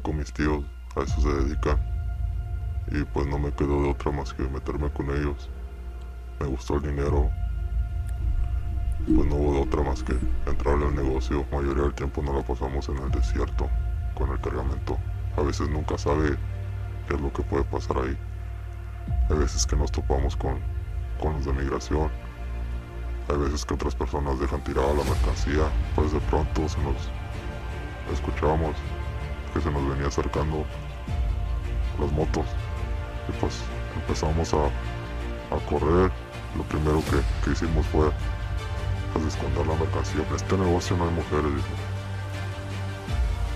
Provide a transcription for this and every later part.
con mis tíos, a eso se dedican. Y pues no me quedó de otra más que meterme con ellos. Me gustó el dinero. Pues no hubo de otra más que entrarle al negocio. La mayoría del tiempo no la pasamos en el desierto con el cargamento. A veces nunca sabe qué es lo que puede pasar ahí. Hay veces que nos topamos con, con los de migración. Hay veces que otras personas dejan tirada la mercancía. Pues de pronto se nos escuchábamos que se nos venía acercando las motos. Y pues empezamos a, a correr. Lo primero que, que hicimos fue pues, esconder la mercancía. En este negocio no hay mujeres. dijo.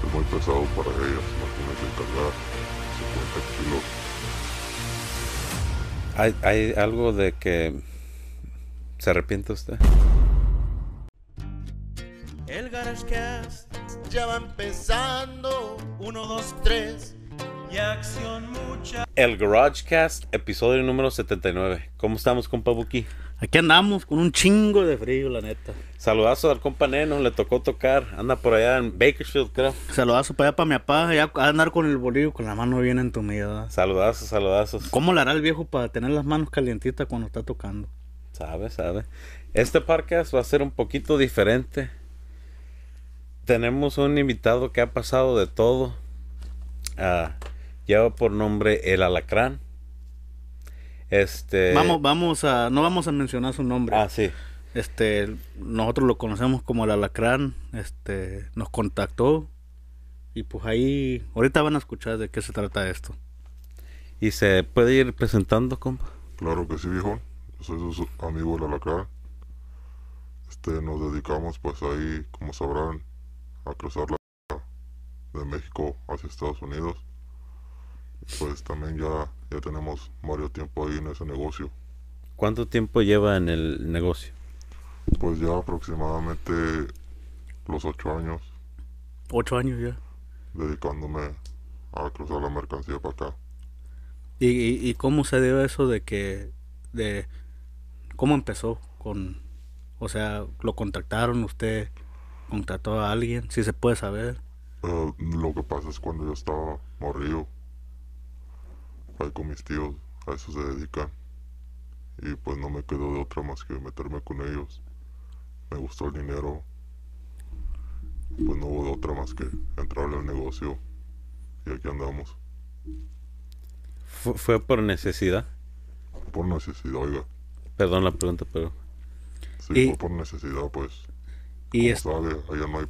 Es muy pesado para ellas. Imagínense cargar 50 kilos. ¿Hay, hay algo de que se arrepiente usted? El GarageCast ya va empezando. Uno, dos, tres. Y acción mucha. El GarageCast, episodio número 79. ¿Cómo estamos, compa Buki? Aquí andamos con un chingo de frío, la neta. Saludazo al compa Neno, le tocó tocar. Anda por allá en Bakersfield, creo. Saludazo para allá para mi papá, ya a andar con el bolillo con la mano bien entumida. Saludazos, saludazos. ¿Cómo le hará el viejo para tener las manos calientitas cuando está tocando? Sabe, sabe. Este podcast va a ser un poquito diferente. Tenemos un invitado que ha pasado de todo. Ah, lleva por nombre El Alacrán. Este. Vamos, vamos a, no vamos a mencionar su nombre. Ah, sí. Este, nosotros lo conocemos como el alacrán, este, nos contactó y pues ahí, ahorita van a escuchar de qué se trata esto. ¿Y se puede ir presentando, compa? Claro que sí, viejo. Yo soy su amigo el alacrán. Este, nos dedicamos pues ahí, como sabrán, a cruzar la de México hacia Estados Unidos. Pues también ya, ya tenemos varios tiempo ahí en ese negocio. ¿Cuánto tiempo lleva en el negocio? Pues ya aproximadamente los ocho años Ocho años ya. dedicándome a cruzar la mercancía para acá. ¿Y, y, y cómo se dio eso de que, de, cómo empezó con, o sea, lo contactaron, usted contactó a alguien, si se puede saber. Eh, lo que pasa es cuando yo estaba morrido, ahí con mis tíos, a eso se dedican. Y pues no me quedó de otra más que meterme con ellos. Me gustó el dinero. Pues no hubo de otra más que entrarle al negocio. Y aquí andamos. Fu- ¿Fue por necesidad? Por necesidad, oiga. Perdón la pregunta, pero... Sí, Y- fue por necesidad, pues. Y es, allá no hay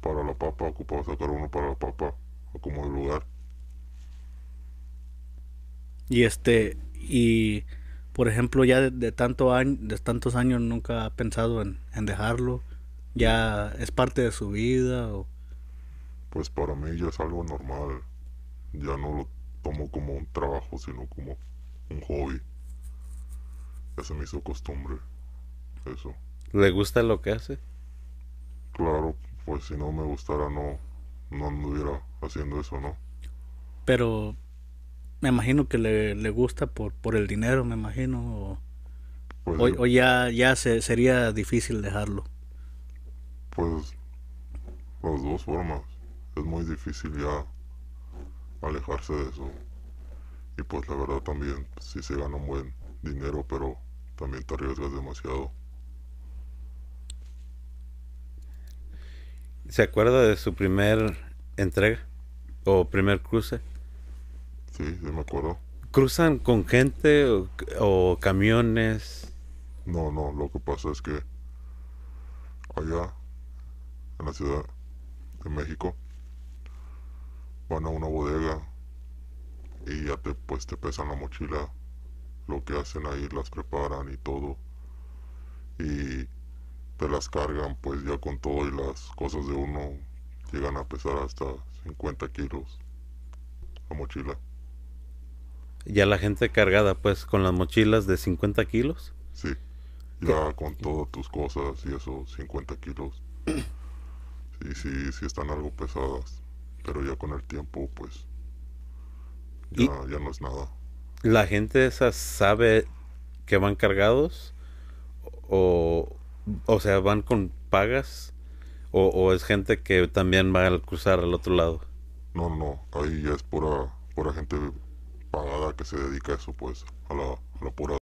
para la papa, ocupaba sacar uno para la papa, como de lugar. y este, y por ejemplo, ya de, de tanto año, de tantos años nunca ha pensado en, en dejarlo, ya es parte de su vida o, Pues para mí ya es algo normal. Ya no lo tomo como un trabajo, sino como un hobby. Ya se me hizo costumbre. Eso. ¿Le gusta lo que hace? Claro, pues si no me gustara no, no anduviera haciendo eso, ¿no? pero me imagino que le, le gusta por, por el dinero, me imagino, o, Pues, o- o ya, ya se, sería difícil dejarlo. pues las dos formas. Es muy difícil ya alejarse de eso. Y pues la verdad también sí se gana un buen dinero, pero también te arriesgas demasiado. ¿Se acuerda de su primer entrega? ¿O primer cruce? Sí, me acuerdo. ¿Cruzan con gente o, o camiones? No, no, lo que pasa es que allá en la Ciudad de México van a una bodega y ya te pues te pesan la mochila, lo que hacen ahí las preparan y todo y te las cargan pues ya con todo y las cosas de uno llegan a pesar hasta 50 kilos la mochila. Ya la gente cargada pues con las mochilas de 50 kilos. Sí, ya con todas tus cosas y eso, 50 kilos. Sí, sí, sí están algo pesadas, pero ya con el tiempo, pues, ya, Y- ya no es nada. ¿La gente esa sabe que van cargados? ¿O, o sea, van con pagas? ¿O, o es gente que también va a cruzar al otro lado? No, no, ahí ya es pura, pura gente pagada que se dedica a eso, pues, a la, a la pura...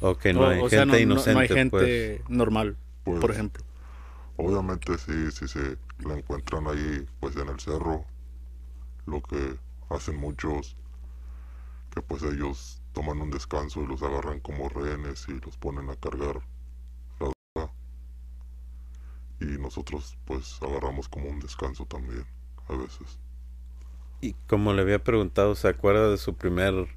Ok, no O- hay o gente sea, no, no- inocente, no hay gente pues. normal, Pues, por ejemplo. Obviamente sí, si se la encuentran ahí, pues en el cerro, lo que hacen muchos, que pues ellos toman un descanso y los agarran como rehenes y los ponen a cargar. Y nosotros pues agarramos como un descanso también, a veces. Y como le había preguntado, ¿se acuerda de su primer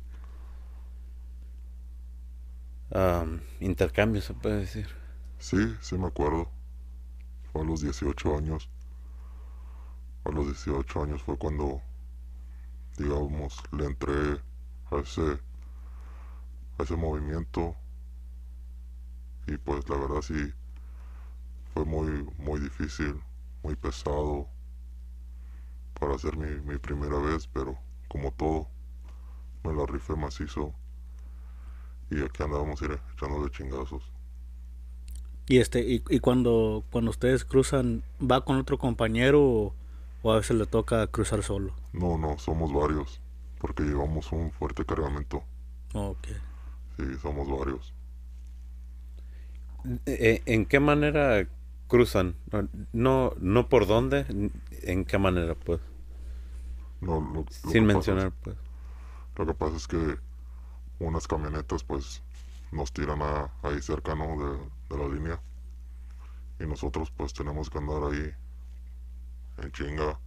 am, intercambio, se puede decir? Sí, sí me acuerdo. Fue a los 18 años. A los 18 años fue cuando, digamos, le entré a ese, a ese movimiento. Y pues la verdad sí, fue muy, muy difícil, muy pesado para hacer mi, mi primera vez, pero como todo, me la rifé macizo. Y aquí andábamos ir echándole chingazos. Y este y, y cuando cuando ustedes cruzan, ¿va con otro compañero o, o a veces le toca cruzar solo? No, no, somos varios, porque llevamos un fuerte cargamento. Ok. Sí, somos varios. Eh, ¿En qué manera cruzan? No, no por dónde, ¿en qué manera, pues? No, lo- lo que Sin mencionar, es- pues. lo que pasa es que unas camionetas, pues, nos tiran a- ahí cercano de, de la línea. Y nosotros, pues, tenemos que andar ahí en chinga,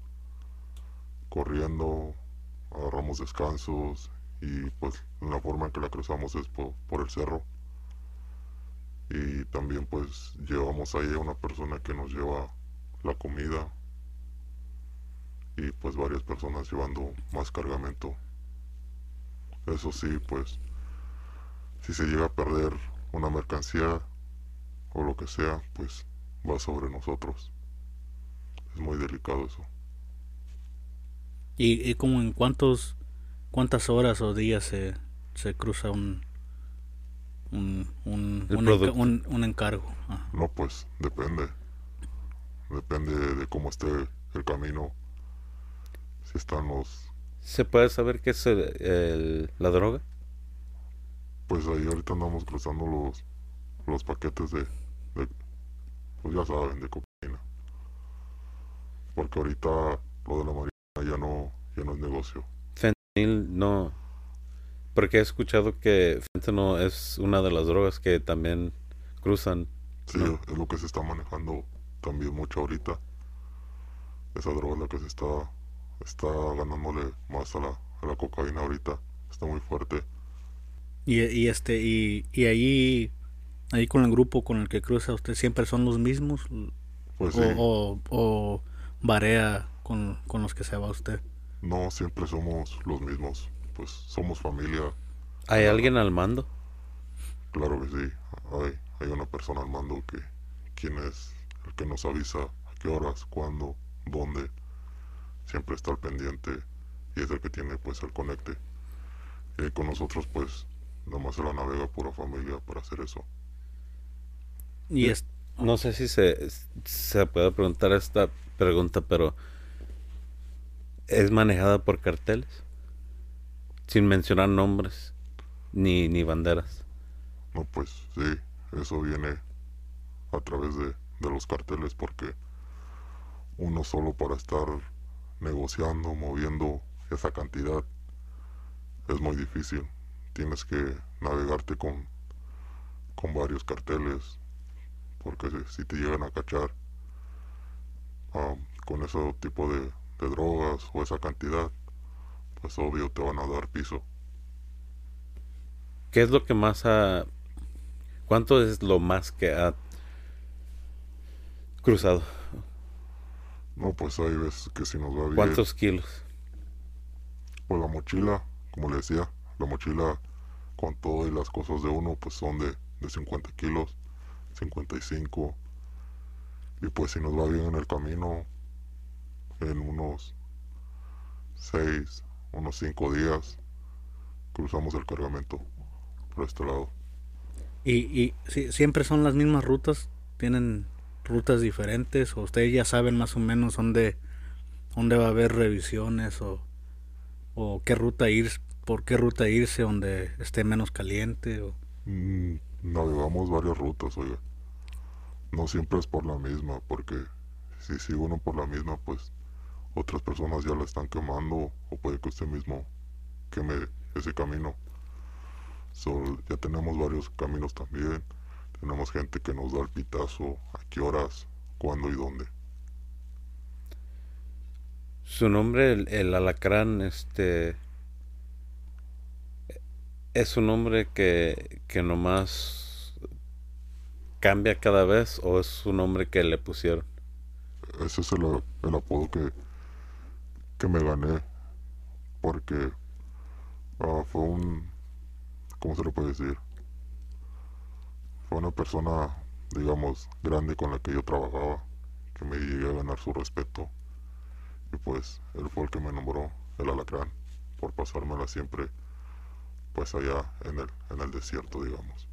corriendo, agarramos descansos y, pues, la forma en que la cruzamos es po- por el cerro. Y también, pues, llevamos ahí a una persona que nos lleva la comida y pues varias personas llevando más cargamento. Eso sí, pues si se llega a perder una mercancía o lo que sea, pues va sobre nosotros. Es muy delicado eso. ¿Y, como en cuántos cuántas horas o días se, se cruza un un, un, un, producto. enca- un- un encargo? Ajá. No, pues depende. Depende de cómo esté el camino. Si están los... ¿Se puede saber qué es el- el- la droga? Pues ahí ahorita andamos cruzando los, los paquetes de, de... Pues ya saben, de cocaína. Porque ahorita lo de la marihuana ya no, ya no es negocio. Fentanil no. Porque he escuchado que fentanyl es una de las drogas que también cruzan. Sí, No. es lo que se está manejando también mucho ahorita. Esa droga es la que se está, está ganándole más a la, a la cocaína ahorita. Está muy fuerte. Y, y este y, y ahí ahí con el grupo con el que cruza usted siempre son los mismos Pues o, sí, o, o varía con, con los que se va usted. no siempre somos los mismos. Pues somos familia, ¿Hay alguien al mando? claro que sí. Hay, hay una persona al mando que quien es el que nos avisa a qué horas, cuándo, dónde. Siempre está al pendiente y es el que tiene pues el conecte. Y con nosotros pues nada más se la navega pura familia para hacer eso. Y es, No sé si se, se puede preguntar esta pregunta, pero ¿es manejada por carteles? Sin mencionar nombres ni, ni banderas. No, pues sí, eso viene a través de, de los carteles porque uno solo para estar negociando, moviendo esa cantidad es muy difícil. Tienes que navegarte con, con varios carteles porque si, te llegan a cachar ah, con ese tipo de, de drogas o esa cantidad, pues obvio te van a dar piso. ¿Qué es lo que más ha... ¿Cuánto es lo más que ha cruzado? No, pues hay veces que si nos va bien. ¿Cuántos kilos? Pues la mochila, como le decía, la mochila con todo y las cosas de uno, pues son de, de 50 kilos, 55. Y pues si nos va bien en el camino, en unos 6, unos 5 días, cruzamos el cargamento por este lado. y, y sí, siempre son las mismas rutas, tienen rutas diferentes o ustedes ya saben más o menos dónde dónde va a haber revisiones o, o qué ruta ir, por qué ruta irse donde esté menos caliente o Mm, navegamos varias rutas, oiga. No siempre es por la misma, porque si sigue uno por la misma, pues otras personas ya la están quemando o puede que usted mismo queme ese camino. So, ya tenemos varios caminos también. Tenemos gente que nos da el pitazo, a qué horas, cuándo y dónde. Su nombre, el, el alacrán, este... ¿Es un nombre que, que nomás cambia cada vez o es un nombre que le pusieron? Ese es el, el apodo que, que me gané. Porque ah, fue un... ¿Cómo se lo puede decir? Fue una persona, digamos, grande con la que yo trabajaba, que me llegué a ganar su respeto. Y pues él fue el que me nombró el alacrán, por pasármela siempre, pues allá en el, en el desierto, digamos.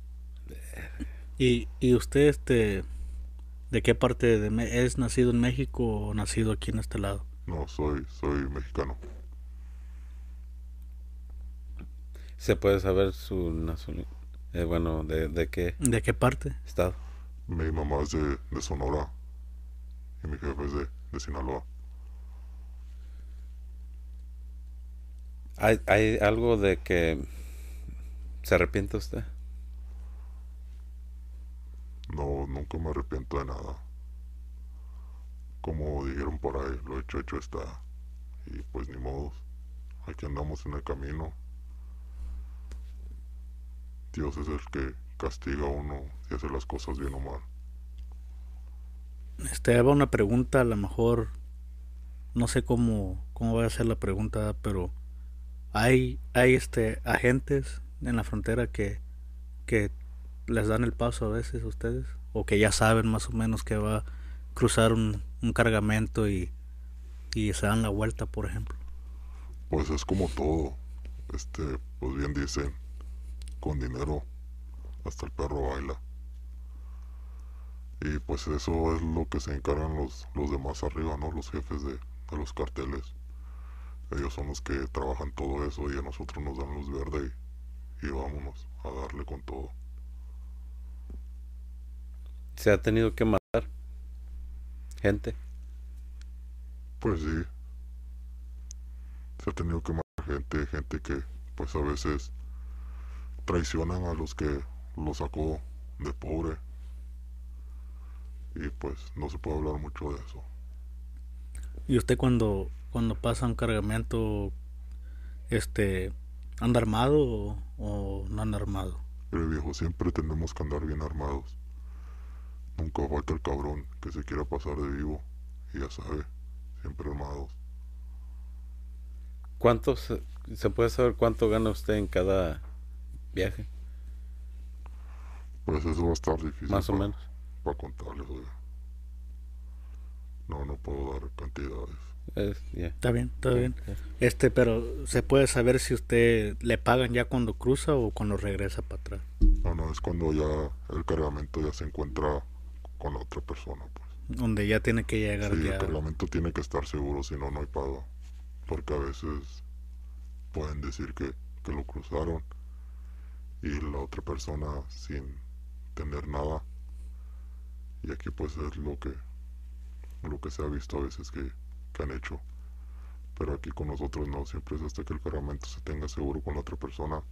¿Y, y usted, este, de qué parte de es nacido en México o nacido aquí en este lado? No, soy, soy mexicano. ¿Se puede saber su nacionalidad? Eh, bueno, ¿de, ¿de qué ¿De qué parte? estado? Mi mamá es de, de Sonora y mi jefe es de, de Sinaloa. ¿Hay, ¿Hay algo de que se arrepiente usted? No, nunca me arrepiento de nada. Como dijeron por ahí, lo hecho, hecho está. Y pues ni modo. Aquí andamos en el camino. Dios es el que castiga a uno si hace las cosas bien o mal. Este, va una pregunta, a lo mejor, no sé cómo, cómo va a ser la pregunta, pero hay, hay este, agentes en la frontera que, que les dan el paso a veces a ustedes, o que ya saben más o menos que va cruzar un, un cargamento y, y se dan la vuelta, por ejemplo. Pues es como todo. Este, pues bien dicen, con dinero hasta el perro baila. Y pues eso es lo que se encargan los, los demás arriba, ¿no? Los jefes de, de los carteles. Ellos son los que trabajan todo eso y a nosotros nos dan luz verde y, y vámonos a darle con todo. ¿Se ha tenido que matar gente? Pues sí. Se ha tenido que matar gente, gente que pues a veces traicionan a los que lo sacó de pobre. Y pues no se puede hablar mucho de eso. Y usted cuando, cuando pasa un cargamento, este, anda armado o, o no anda armado? Pero viejo, siempre tenemos que andar bien armados. Nunca falta el cabrón que se quiera pasar de vivo. Y ya sabe, siempre armados. ¿Cuánto se, puede saber cuánto gana usted en cada viaje? Pues eso va a estar difícil. Más o menos. Para contarles, oiga. No, no puedo dar cantidades. Es-. Está bien, está bien. Este, pero ¿se puede saber si usted le pagan ya cuando cruza o cuando regresa para atrás? No, no, es cuando ya el cargamento ya se encuentra con la otra persona, pues. Donde ya tiene que llegar Sí, el ya. cargamento tiene que estar seguro, si no, no hay pago. Porque a veces pueden decir que, que lo cruzaron y la otra persona sin tener nada. Y aquí pues es lo que, lo que se ha visto a veces que, que han hecho. Pero aquí con nosotros no, siempre es hasta que el cargamento se tenga seguro con la otra persona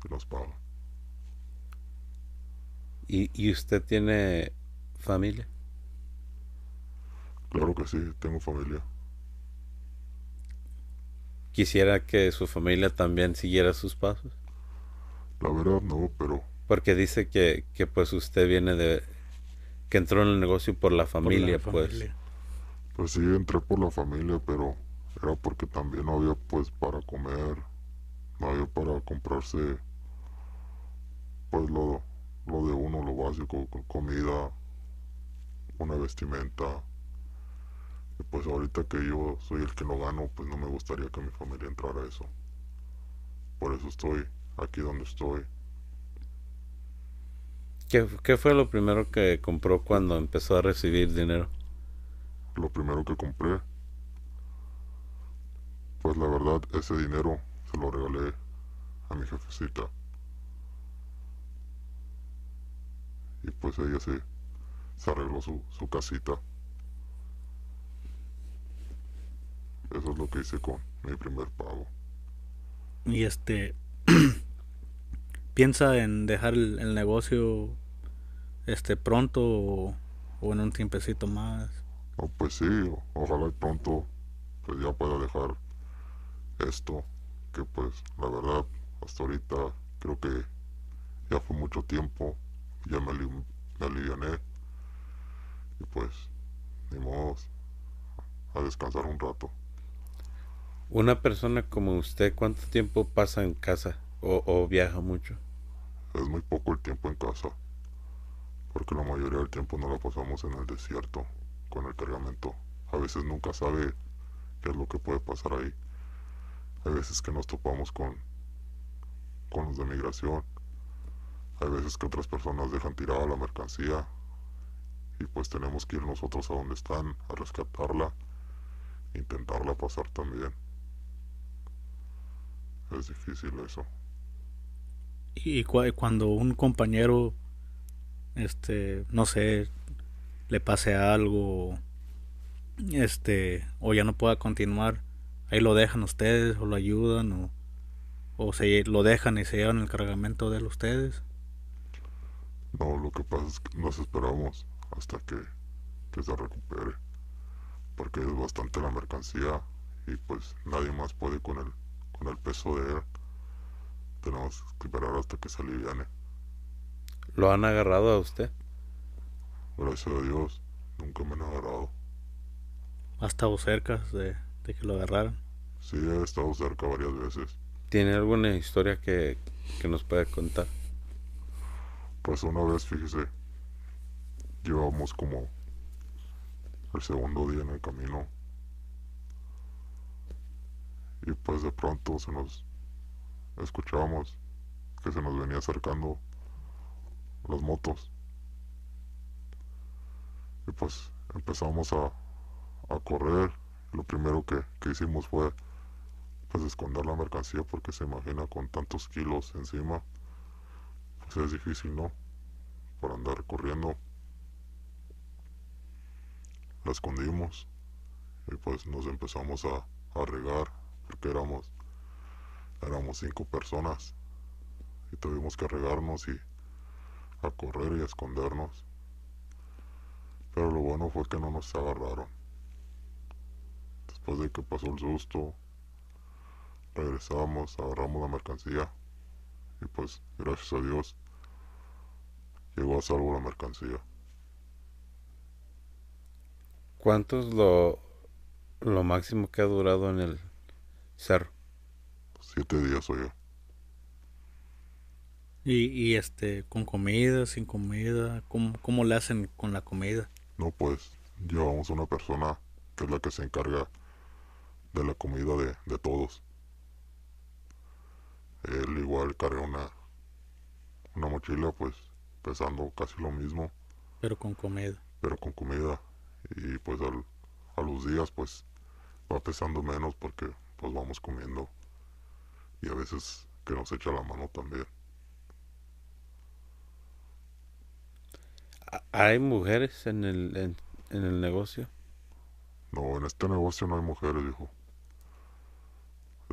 que nos paga. ¿Y, ¿Y usted tiene familia? Claro que sí, tengo familia. Quisiera que su familia también siguiera sus pasos. La verdad no, pero Porque dice que, que pues usted viene de... que entró en el negocio por la por la familia, pues. familia. Pues sí, entré por la familia, pero era porque también no había pues para comer, no había para comprarse pues lo, lo de uno, lo básico, co- comida, una vestimenta. Y pues ahorita que yo soy el que lo gano, pues no me gustaría que mi familia entrara a eso. Por eso estoy aquí donde estoy. ¿Qué, qué fue lo primero que compró cuando empezó a recibir dinero? Lo primero que compré Pues la verdad, ese dinero se lo regalé a mi jefecita. Y pues ella se, se arregló su, su casita. Eso es lo que hice con mi primer pago. Y este. ¿Piensa en dejar el, el negocio este pronto o, o en un tiempecito más? No, pues sí, o- ojalá y pronto pues ya pueda dejar esto, que pues la verdad hasta ahorita creo que ya fue mucho tiempo, ya me, ali- me aliviané y pues ni modo a descansar un rato. Una persona como usted, ¿cuánto tiempo pasa en casa o, o viaja mucho? Es muy poco el tiempo en casa, porque la mayoría del tiempo no la pasamos en el desierto con el cargamento. A veces nunca sabe qué es lo que puede pasar ahí. Hay veces que nos topamos con, con los de migración. Hay veces que otras personas dejan tirada la mercancía y pues tenemos que ir nosotros a donde están a rescatarla, intentarla pasar también. Es difícil eso. Y cua- cuando un compañero, este, no sé, le pase algo, este, o ya no pueda continuar, ahí lo dejan ustedes o lo ayudan o, o se lo dejan y se llevan el cargamento de ustedes. No, lo que pasa es que nos esperamos hasta que, que se recupere. Porque es bastante la mercancía y pues nadie más puede con el, con el peso de él. Tenemos que esperar hasta que se aliviane. ¿Lo han agarrado a usted? Gracias a Dios, nunca me han agarrado. Ha estado cerca de, de que lo agarraran. Sí, he estado cerca varias veces. ¿Tiene alguna historia que, que nos pueda contar? Pues una vez, fíjese, llevamos como el segundo día en el camino. Y pues de pronto se nos escuchábamos que se nos venía acercando las motos. Y pues empezamos a, a correr. Lo primero que, que hicimos fue pues esconder la mercancía porque se imagina con tantos kilos encima es difícil, ¿no? Para andar corriendo. La escondimos y pues nos empezamos a, a regar porque éramos éramos cinco personas y tuvimos que regarnos y a correr y a escondernos. Pero lo bueno fue que no nos agarraron. Después de que pasó el susto, regresamos, agarramos la mercancía y pues gracias a Dios llegó a salvo la mercancía. ¿Cuánto es lo, lo máximo que ha durado en el cerro? Siete días oye. Y, y este, con comida, sin comida, ¿cómo, cómo le hacen con la comida? No pues llevamos una persona que es la que se encarga de la comida de, de todos. Él igual carga una, una mochila pues pesando casi lo mismo, Pero con comida. pero con comida. Y pues al- a los días pues va pesando menos porque pues vamos comiendo. Y a veces que nos echa la mano también. ¿Ha- ¿Hay mujeres en el, en, en el negocio? No, en este negocio no hay mujeres, dijo.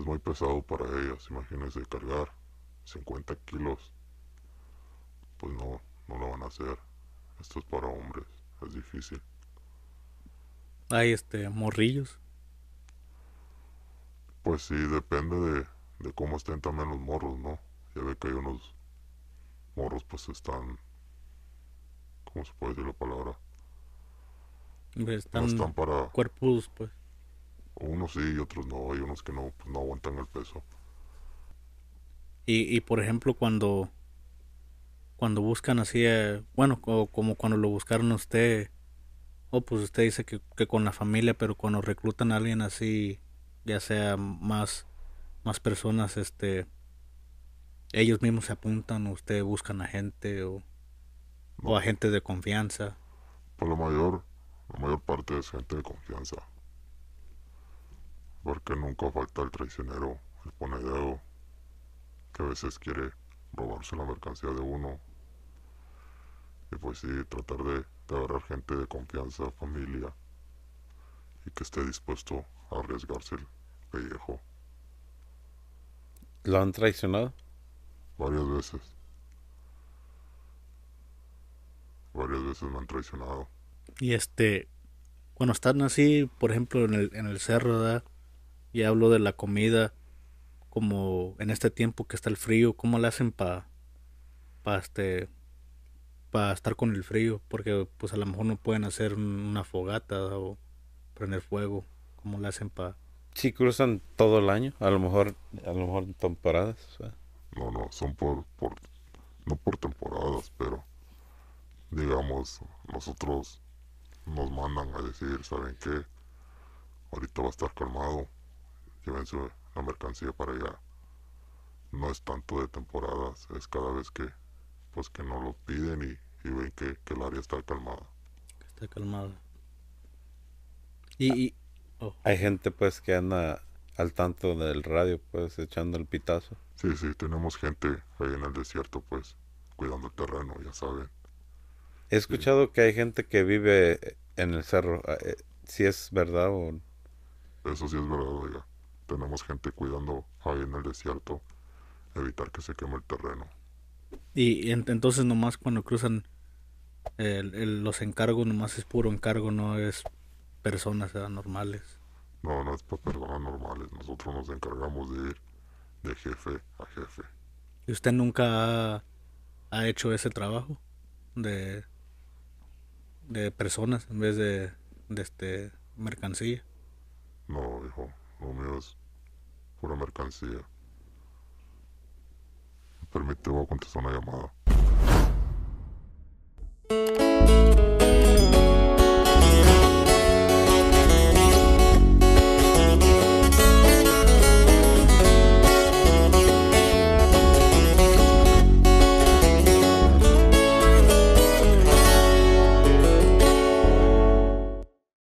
Es muy pesado para ellas, imagínense cargar 50 kilos. Pues no, no lo van a hacer. Esto es para hombres, es difícil. Hay este, morrillos. Pues sí, depende de, de cómo estén también los morros, ¿no? Ya ve que hay unos morros pues están... ¿Cómo se puede decir la palabra? No Están están para... cuerpos, pues. Unos sí y otros no. Hay unos que no, pues, no aguantan el peso. Y, y por ejemplo, cuando cuando buscan así, eh, bueno, co- como cuando lo buscaron a usted, o pues usted dice que, que con la familia, pero cuando reclutan a alguien así, ya sea más, más personas, este, ellos mismos se apuntan, o usted buscan a gente, o, o a gente de confianza. Pues la mayor, la mayor parte es gente de confianza. Porque nunca falta el traicionero, el ponedero, que a veces quiere robarse la mercancía de uno. Y pues sí, tratar de, de agarrar gente de confianza, familia, y que esté dispuesto a arriesgarse el pellejo ¿Lo han traicionado? varias veces. Varias veces me han traicionado. Y este, cuando están así, por ejemplo, en el, en el cerro, ¿verdad? Y hablo de la comida, como en este tiempo que está el frío, ¿cómo le hacen para pa este para estar con el frío? Porque pues a lo mejor no pueden hacer un- una fogata o prender fuego. ¿Cómo le hacen para Sí, cruzan todo el año, a lo mejor, a lo mejor temporadas. o sea. No, no, son por, por, no por temporadas, pero digamos, nosotros nos mandan a decir, ¿saben qué? Ahorita va a estar calmado, llévense la mercancía para allá. No es tanto de temporadas, es cada vez que, pues que nos lo piden y, y ven que, que el área está calmada. esté calmada? Y, y oh, Hay gente pues que anda al tanto del radio, pues echando el pitazo. Sí, sí, tenemos gente ahí en el desierto, pues, cuidando el terreno, ya saben. He escuchado que hay gente que vive en el cerro. eh, Si es verdad o Eso sí es verdad, oiga. Tenemos gente cuidando ahí en el desierto, evitar que se queme el terreno. y en- entonces nomás cuando cruzan el- el- los encargos, nomás es puro encargo, no es personas ¿verdad? normales. No, no es para personas normales. Nosotros nos encargamos de ir de jefe a jefe. ¿Y usted nunca ha, ha hecho ese trabajo de, de personas en vez de, de este mercancía? No, hijo, lo mío es pura mercancía. Me permite, voy a contestar una llamada.